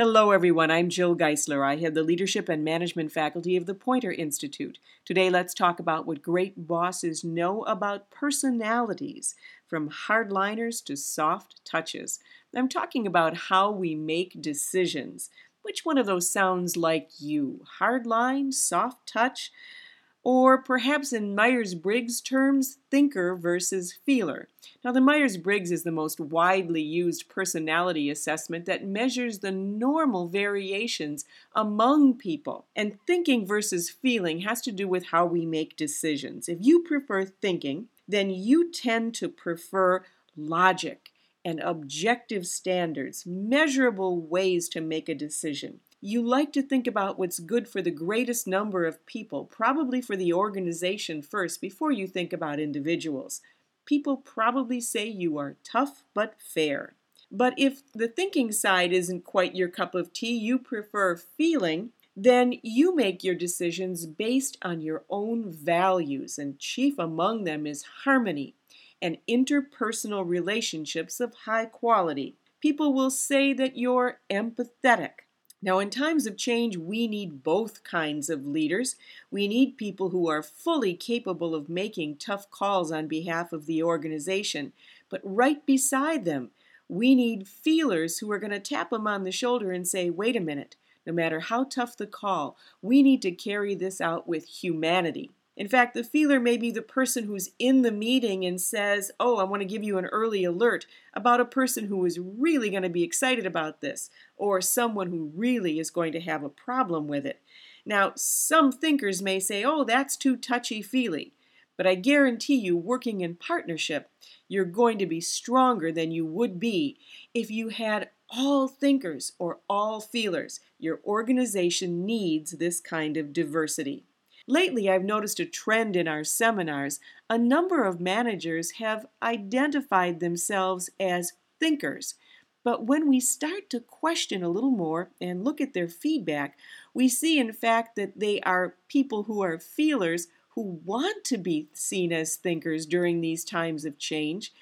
Hello, everyone. I'm Jill Geisler. I head the Leadership and Management faculty of the Poynter Institute. Today, let's talk about what great bosses know about personalities, from hardliners to soft touches. I'm talking about how we make decisions. Which one of those sounds like you? Hardline, soft touch? Or perhaps in Myers Briggs terms, thinker versus feeler. Now, the Myers Briggs is the most widely used personality assessment that measures the normal variations among people. And thinking versus feeling has to do with how we make decisions. If you prefer thinking, then you tend to prefer logic and objective standards, measurable ways to make a decision. You like to think about what's good for the greatest number of people, probably for the organization first, before you think about individuals. People probably say you are tough but fair. But if the thinking side isn't quite your cup of tea, you prefer feeling, then you make your decisions based on your own values, and chief among them is harmony and interpersonal relationships of high quality. People will say that you're empathetic, now, in times of change, we need both kinds of leaders. We need people who are fully capable of making tough calls on behalf of the organization. But right beside them, we need feelers who are going to tap them on the shoulder and say, wait a minute, no matter how tough the call, we need to carry this out with humanity. In fact, the feeler may be the person who's in the meeting and says, Oh, I want to give you an early alert about a person who is really going to be excited about this, or someone who really is going to have a problem with it. Now, some thinkers may say, Oh, that's too touchy feely. But I guarantee you, working in partnership, you're going to be stronger than you would be if you had all thinkers or all feelers. Your organization needs this kind of diversity. Lately, I've noticed a trend in our seminars. A number of managers have identified themselves as thinkers. But when we start to question a little more and look at their feedback, we see, in fact, that they are people who are feelers who want to be seen as thinkers during these times of change.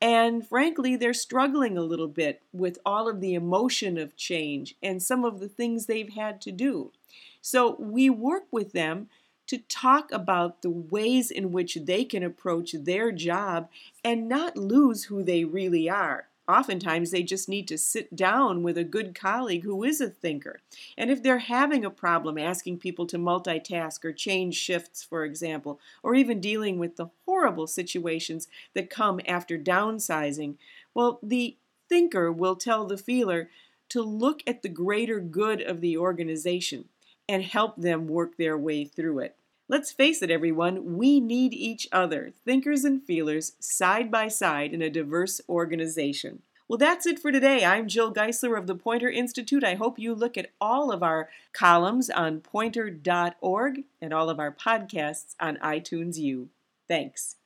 And frankly, they're struggling a little bit with all of the emotion of change and some of the things they've had to do. So we work with them to talk about the ways in which they can approach their job and not lose who they really are. Oftentimes, they just need to sit down with a good colleague who is a thinker. And if they're having a problem asking people to multitask or change shifts, for example, or even dealing with the horrible situations that come after downsizing, well, the thinker will tell the feeler to look at the greater good of the organization and help them work their way through it. Let's face it, everyone, we need each other, thinkers and feelers, side by side in a diverse organization. Well, that's it for today. I'm Jill Geisler of the Poynter Institute. I hope you look at all of our columns on poynter.org and all of our podcasts on iTunes U. Thanks.